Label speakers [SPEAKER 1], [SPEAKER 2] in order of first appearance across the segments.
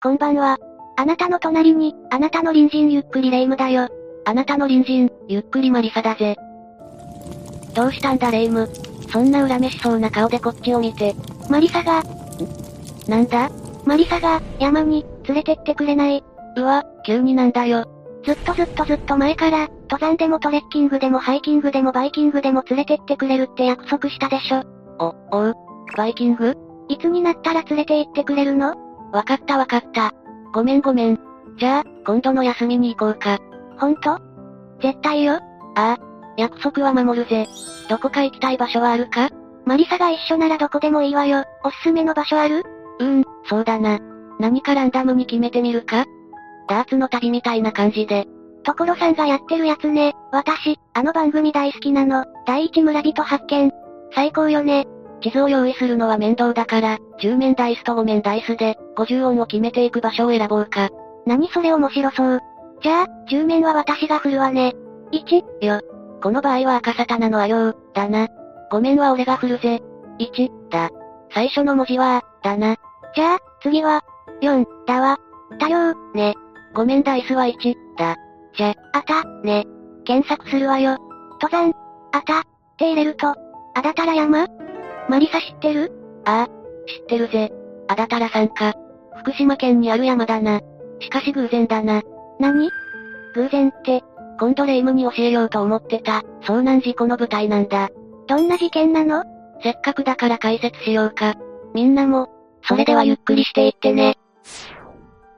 [SPEAKER 1] こんばんは。あなたの隣に、あなたの隣人ゆっくりレ夢ムだよ。
[SPEAKER 2] あなたの隣人、ゆっくりマリサだぜ。どうしたんだレ夢？ム。そんな恨めしそうな顔でこっちを見て。
[SPEAKER 1] マリサが、
[SPEAKER 2] なんだ？
[SPEAKER 1] マリサが、山に、連れてってくれない。
[SPEAKER 2] うわ、急になんだよ。
[SPEAKER 1] ずっとずっとずっと前から、登山でもトレッキングでもハイキングでもバイキングでも連れてってくれるって約束したでしょ。
[SPEAKER 2] お、おう。バイキング？
[SPEAKER 1] いつになったら連れて行ってくれるの？
[SPEAKER 2] わかったわかった。ごめんごめん。じゃあ、今度の休みに行こうか。
[SPEAKER 1] ほんと絶対よ。
[SPEAKER 2] ああ、約束は守るぜ。どこか行きたい場所はあるか？
[SPEAKER 1] マリサが一緒ならどこでもいいわよ。おすすめの場所ある？
[SPEAKER 2] うーん、そうだな。何かランダムに決めてみるか？ダーツの旅みたいな感じで。
[SPEAKER 1] 所さんがやってるやつね。私、あの番組大好きなの。第一村人発見。最高よね。
[SPEAKER 2] 地図を用意するのは面倒だから、10面ダイスと5面ダイスで、50音を決めていく場所を選ぼうか。
[SPEAKER 1] 何それ面白そう。じゃあ、10面は私が振るわね。1、
[SPEAKER 2] よ。この場合は赤沙汰なのあよう、だな。5面は俺が振るぜ。1、だ。最初の文字は、だな。
[SPEAKER 1] じゃあ、次は、4、だわ。多量、ね。
[SPEAKER 2] 5面ダイスは1、だ。じゃ、
[SPEAKER 1] あた、ね。検索するわよ。登山、あた、って入れると、あだたら山マリサ知ってる？
[SPEAKER 2] ああ、知ってるぜ。あだたらさんか。福島県にある山だな。しかし偶然だな。
[SPEAKER 1] 何？偶然って、
[SPEAKER 2] 今度レイムに教えようと思ってた、遭難事故の舞台なんだ。
[SPEAKER 1] どんな事件なの？
[SPEAKER 2] せっかくだから解説しようか。みんなも、それではゆっくりしていってね。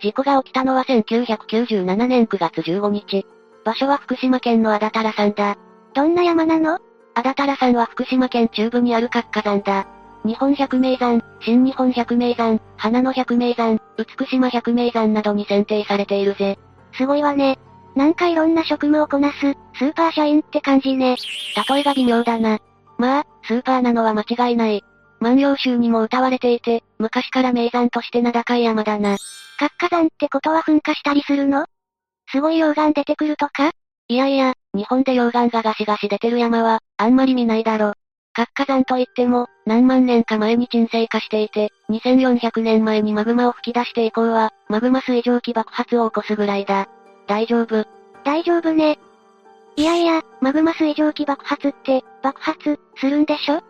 [SPEAKER 2] 事故が起きたのは1997年9月15日。場所は福島県のあだたら山だ。
[SPEAKER 1] どんな山なの？
[SPEAKER 2] あだたら山は福島県中部にある活火山だ。日本百名山、新日本百名山、花の百名山、美島百名山などに選定されているぜ。
[SPEAKER 1] すごいわね。なんかいろんな職務をこなす、スーパー社員って感じね。
[SPEAKER 2] 例えが微妙だな。まあ、スーパーなのは間違いない。万葉集にも歌われていて、昔から名山として名高い山だな。
[SPEAKER 1] 活火山ってことは噴火したりするの？すごい溶岩出てくるとか？
[SPEAKER 2] いやいや、日本で溶岩がガシガシ出てる山は、あんまり見ないだろ。活火山といっても、何万年か前に沈静化していて、2400年前にマグマを吹き出して以降は、マグマ水蒸気爆発を起こすぐらいだ。大丈夫。
[SPEAKER 1] 大丈夫ね。いやいや、マグマ水蒸気爆発って、爆発、するんでしょ？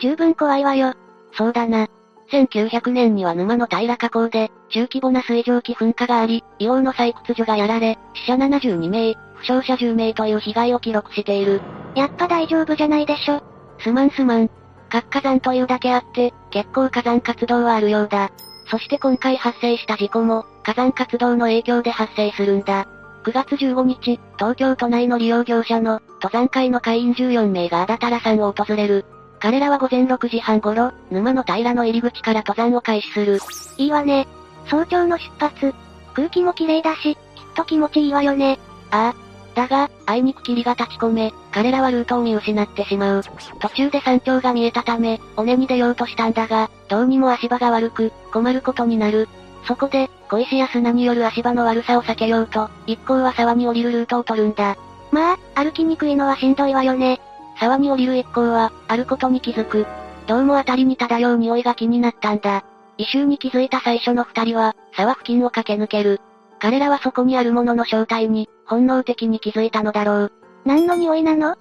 [SPEAKER 1] 十分怖いわよ。
[SPEAKER 2] そうだな。1900年には沼の平河口で、中規模な水蒸気噴火があり、硫黄の採掘所がやられ、死者72名、負傷者10名という被害を記録している。
[SPEAKER 1] やっぱ大丈夫じゃないでしょ。
[SPEAKER 2] すまんすまん。活火山というだけあって、結構火山活動はあるようだ。そして今回発生した事故も、火山活動の影響で発生するんだ。9月15日、東京都内の利用業者の、登山会の会員14名があだたら山を訪れる。彼らは午前6時半頃、沼の平の入り口から登山を開始する。
[SPEAKER 1] いいわね。早朝の出発。空気も綺麗だし、きっと気持ちいいわよね。
[SPEAKER 2] ああ。だが、あいにく霧が立ち込め、彼らはルートを見失ってしまう。途中で山頂が見えたため、尾根に出ようとしたんだが、どうにも足場が悪く、困ることになる。そこで、小石や砂による足場の悪さを避けようと、一行は沢に降りるルートを取るんだ。
[SPEAKER 1] まあ、歩きにくいのはしんどいわよね。
[SPEAKER 2] 沢に降りる一行は、あることに気づく。どうも辺りに漂う匂いが気になったんだ。異臭に気づいた最初の二人は、沢付近を駆け抜ける。彼らはそこにあるものの正体に、本能的に気づいたのだろう。
[SPEAKER 1] 何の匂いなの？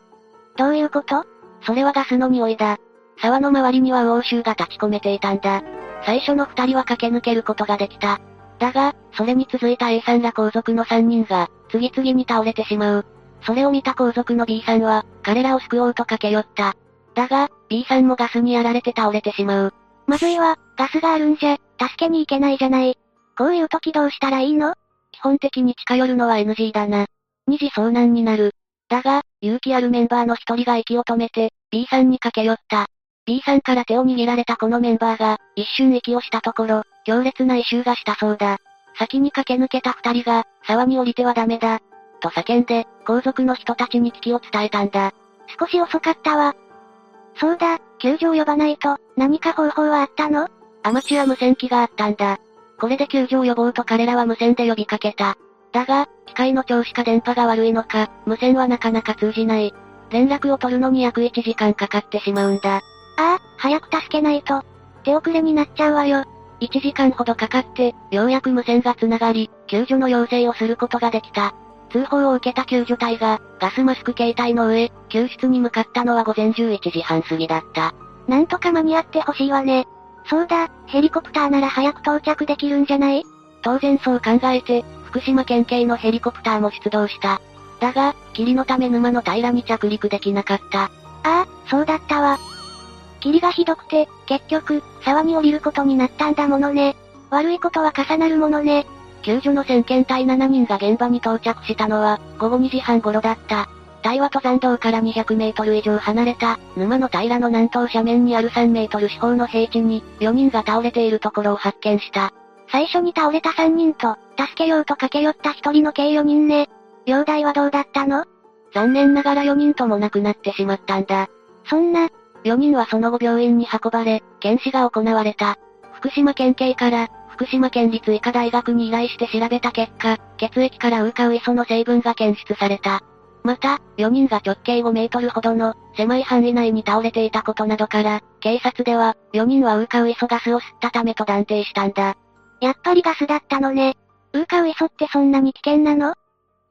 [SPEAKER 1] どういうこと？
[SPEAKER 2] それはガスの匂いだ。沢の周りには魚臭が立ち込めていたんだ。最初の二人は駆け抜けることができた。だが、それに続いた A さんら皇族の三人が、次々に倒れてしまう。それを見た皇族の B さんは、彼らを救おうと駆け寄った。だが、B さんもガスにやられて倒れてしまう。
[SPEAKER 1] まずいわ、ガスがあるんじゃ、助けに行けないじゃない。こういう時どうしたらいいの？
[SPEAKER 2] 基本的に近寄るのは NG だな。二次遭難になる。だが、勇気あるメンバーの一人が息を止めて、B さんに駆け寄った。B さんから手を握られたこのメンバーが、一瞬息をしたところ、強烈な異臭がしたそうだ。先に駆け抜けた二人が、沢に降りてはダメだ。と叫んで、皇族の人たちに危機を伝えたんだ。
[SPEAKER 1] 少し遅かったわ。そうだ、救助を呼ばないと、何か方法はあったの？
[SPEAKER 2] アマチュア無線機があったんだ。これで救助を呼ぼうと彼らは無線で呼びかけた。だが、機械の調子か電波が悪いのか、無線はなかなか通じない。連絡を取るのに約1時間かかってしまうんだ。
[SPEAKER 1] ああ、早く助けないと。手遅れになっちゃうわよ。
[SPEAKER 2] 1時間ほどかかって、ようやく無線が繋がり、救助の要請をすることができた。通報を受けた救助隊が、ガスマスク携帯の上、救出に向かったのは午前11時半過ぎだった。
[SPEAKER 1] なんとか間に合ってほしいわね。そうだ、ヘリコプターなら早く到着できるんじゃない？
[SPEAKER 2] 当然そう考えて、福島県警のヘリコプターも出動した。だが、霧のため沼の平に着陸できなかった。あ
[SPEAKER 1] あ、そうだったわ。霧がひどくて、結局、沢に降りることになったんだものね。悪いことは重なるものね。
[SPEAKER 2] 救助の先遣隊7人が現場に到着したのは、午後2時半頃だった。隊は登山道から200メートル以上離れた、沼の平の南東斜面にある3メートル四方の平地に、4人が倒れているところを発見した。
[SPEAKER 1] 最初に倒れた3人と、助けようと駆け寄った1人の計4人ね。容体はどうだったの？
[SPEAKER 2] 残念ながら4人とも亡くなってしまったんだ。
[SPEAKER 1] そんな、
[SPEAKER 2] 4人はその後病院に運ばれ、検視が行われた。福島県警から、福島県立医科大学に依頼して調べた結果、血液からウーカウイソの成分が検出された。また、4人が直径5メートルほどの狭い範囲内に倒れていたことなどから、警察では、4人はウーカウイソガスを吸ったためと断定したんだ。
[SPEAKER 1] やっぱりガスだったのね。ウーカウイソってそんなに危険なの？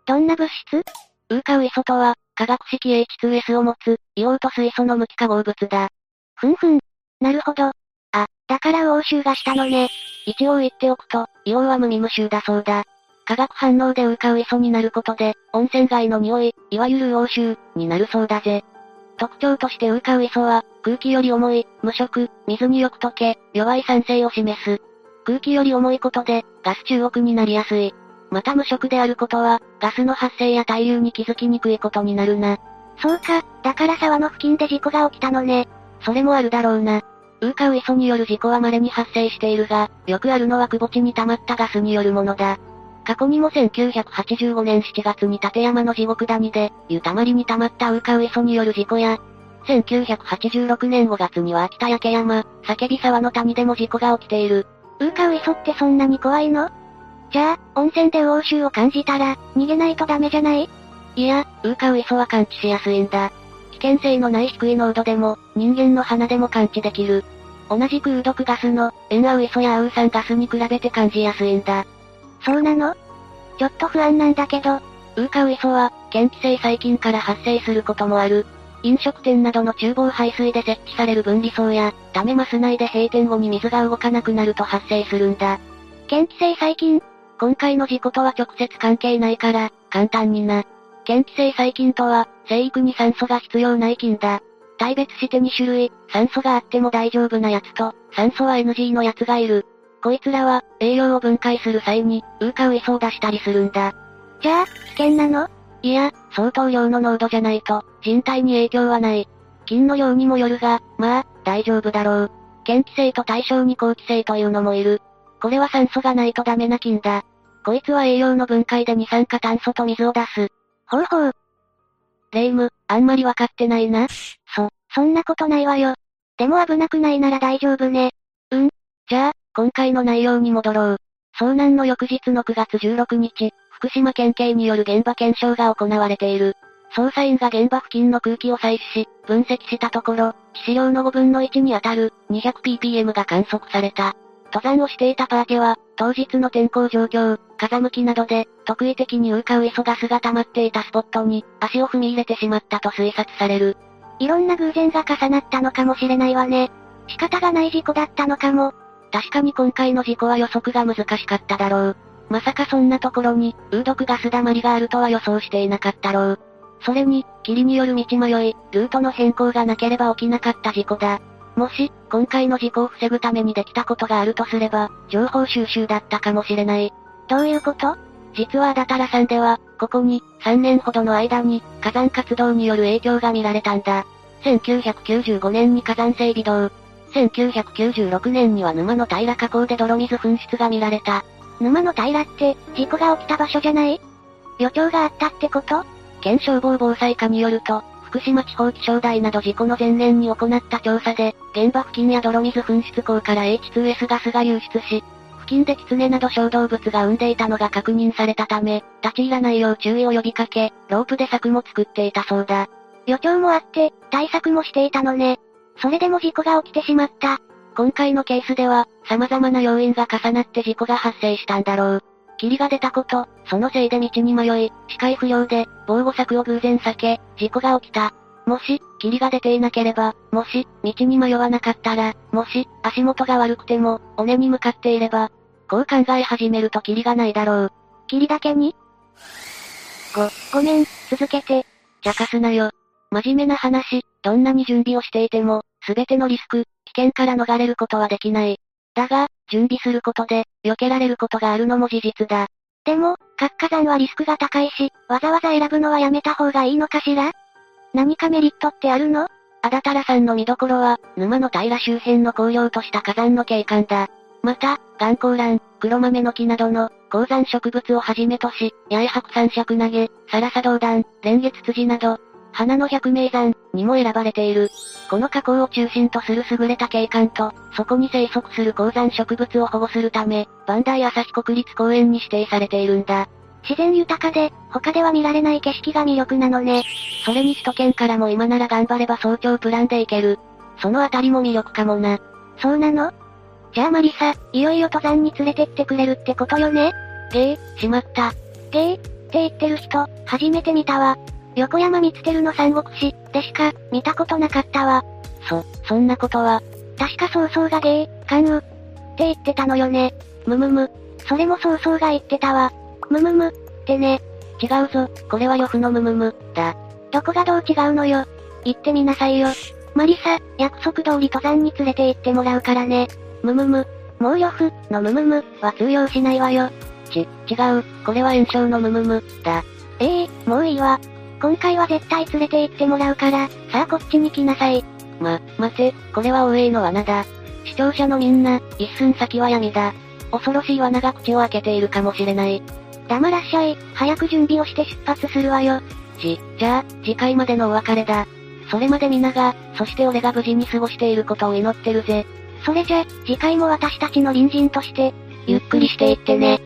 [SPEAKER 1] どんな物質？
[SPEAKER 2] ウーカウイソとは、化学式 H2S を持つ、硫黄と水素の無機化合物だ。
[SPEAKER 1] ふんふん。なるほど。あ、だからウオー臭がしたのね。
[SPEAKER 2] 一応言っておくと、硫黄は無味無臭だそうだ。化学反応でウーカウイソになることで、温泉街の匂い、いわゆるウオー臭、になるそうだぜ。特徴としてウーカウイソは、空気より重い、無色、水によく溶け、弱い酸性を示す。空気より重いことで、ガス中毒になりやすい。また無色であることは、ガスの発生や対流に気づきにくいことになるな。
[SPEAKER 1] そうか、だから沢の付近で事故が起きたのね。
[SPEAKER 2] それもあるだろうな。ウーカウイソによる事故は稀に発生しているが、よくあるのは窪地に溜まったガスによるものだ。過去にも1985年7月に立山の地獄谷で、湯たまりに溜まったウーカウイソによる事故や、1986年5月には秋田焼山、叫び沢の谷でも事故が起きている。
[SPEAKER 1] ウーカウイソってそんなに怖いの？じゃあ、温泉でウオーシュを感じたら、逃げないとダメじゃない？
[SPEAKER 2] いや、ウーカウイソは感知しやすいんだ。険性のない低い濃度でも、人間の鼻でも感知できる。同じく有毒ガスの、塩アウイソやアウ酸ガスに比べて感じやすいんだ。
[SPEAKER 1] そうなの？ちょっと不安なんだけど。
[SPEAKER 2] ウーカウイソは、嫌気性細菌から発生することもある。飲食店などの厨房排水で設置される分離層や、溜めます内で閉店後に水が動かなくなると発生するんだ。
[SPEAKER 1] 嫌気性細菌？
[SPEAKER 2] 今回の事故とは直接関係ないから、簡単にな。嫌気性細菌とは、生育に酸素が必要ない菌だ。大別して2種類、酸素があっても大丈夫なやつと、酸素は NG のやつがいる。こいつらは、栄養を分解する際に、ウーカウイソを出したりするんだ。
[SPEAKER 1] じゃあ、危険なの？
[SPEAKER 2] いや、相当量の濃度じゃないと、人体に影響はない。菌の量にもよるが、まあ、大丈夫だろう。嫌気性と対象に好気性というのもいる。これは酸素がないとダメな菌だ。こいつは栄養の分解で二酸化炭素と水を出す。
[SPEAKER 1] ほうほう。
[SPEAKER 2] レイム、あんまりわかってないな。
[SPEAKER 1] そ、そんなことないわよ。でも危なくないなら大丈夫ね。
[SPEAKER 2] うん。じゃあ、今回の内容に戻ろう。遭難の翌日の9月16日、福島県警による現場検証が行われている。捜査員が現場付近の空気を採取し、分析したところ、致死量の5分の1に当たる 200ppm が観測された。登山をしていたパーテは、当日の天候状況、風向きなどで、特異的にウーカウイソガスが溜まっていたスポットに、足を踏み入れてしまったと推察される。
[SPEAKER 1] いろんな偶然が重なったのかもしれないわね。仕方がない事故だったのかも。
[SPEAKER 2] 確かに今回の事故は予測が難しかっただろう。まさかそんなところに、ウー毒ガス溜まりがあるとは予想していなかったろう。それに、霧による道迷い、ルートの変更がなければ起きなかった事故だ。もし、今回の事故を防ぐためにできたことがあるとすれば、情報収集だったかもしれない。
[SPEAKER 1] どういうこと？
[SPEAKER 2] 実はダタラ山では、ここに、3年ほどの間に、火山活動による影響が見られたんだ。1995年に火山性微動。1996年には沼の平河口で泥水噴出が見られた。
[SPEAKER 1] 沼の平って、事故が起きた場所じゃない？予兆があったってこと？
[SPEAKER 2] 県消防防災課によると、福島地方気象台など事故の前年に行った調査で、現場付近や泥水噴出口から H2S ガスが流出し、付近で狐など小動物が産んでいたのが確認されたため、立ち入らないよう注意を呼びかけ、ロープで柵も作っていたそうだ。
[SPEAKER 1] 予兆もあって、対策もしていたのね。それでも事故が起きてしまった。
[SPEAKER 2] 今回のケースでは、様々な要因が重なって事故が発生したんだろう。霧が出たこと、そのせいで道に迷い、視界不良で、防護策を偶然避け、事故が起きた。もし、霧が出ていなければ、もし、道に迷わなかったら、もし、足元が悪くても、尾根に向かっていれば、こう考え始めると霧がないだろう。
[SPEAKER 1] 霧だけに？ご、ごめん、続けて。
[SPEAKER 2] 茶化すなよ。真面目な話、どんなに準備をしていても、すべてのリスク、危険から逃れることはできない。だが、準備することで、避けられることがあるのも事実だ。
[SPEAKER 1] でも、活火山はリスクが高いし、わざわざ選ぶのはやめた方がいいのかしら？何かメリットってあるの？
[SPEAKER 2] あだたら山の見どころは、沼の平周辺の荒涼とした火山の景観だ。また、岩光蘭、黒豆の木などの、鉱山植物をはじめとし、八重白山尺投げ、サラサドウダン、蓮月辻など、花の百名山にも選ばれている。この火口を中心とする優れた景観と、そこに生息する鉱山植物を保護するため、バンダイ旭国立公園に指定されているんだ。
[SPEAKER 1] 自然豊かで、他では見られない景色が魅力なのね。
[SPEAKER 2] それに首都圏からも今なら頑張れば早朝プランで行ける。そのあたりも魅力かもな。
[SPEAKER 1] そうなの？じゃあマリサ、いよいよ登山に連れてってくれるってことよね？
[SPEAKER 2] ゲー、しまった。
[SPEAKER 1] ゲーって言ってる人、初めて見たわ。横山光輝の三国志、でしか、見たことなかったわ。
[SPEAKER 2] そ、そんなことは。
[SPEAKER 1] 確か曹操がゲー、関羽。って言ってたのよね。
[SPEAKER 2] むむむ。
[SPEAKER 1] それも曹操が言ってたわ。むむむ。ってね。
[SPEAKER 2] 違うぞ、これは呂布のむむむ、だ。
[SPEAKER 1] どこがどう違うのよ。言ってみなさいよ。マリサ、約束通り登山に連れて行ってもらうからね。
[SPEAKER 2] むむむ。
[SPEAKER 1] もう呂布、のむむむ、は通用しないわよ。
[SPEAKER 2] ち、違う、これは炎症のむむむ、だ。
[SPEAKER 1] ええー、もういいわ。今回は絶対連れて行ってもらうから、さあこっちに来なさい。
[SPEAKER 2] ま、待て、これは大江の罠だ。視聴者のみんな、一寸先は闇だ。恐ろしい罠が口を開けているかもしれない。
[SPEAKER 1] 黙らっしゃい、早く準備をして出発するわよ。
[SPEAKER 2] じ、じゃあ、次回までのお別れだ。それまで皆が、そして俺が無事に過ごしていることを祈ってるぜ。
[SPEAKER 1] それじゃ、次回も私たちの隣人として、ゆっくりしていってね。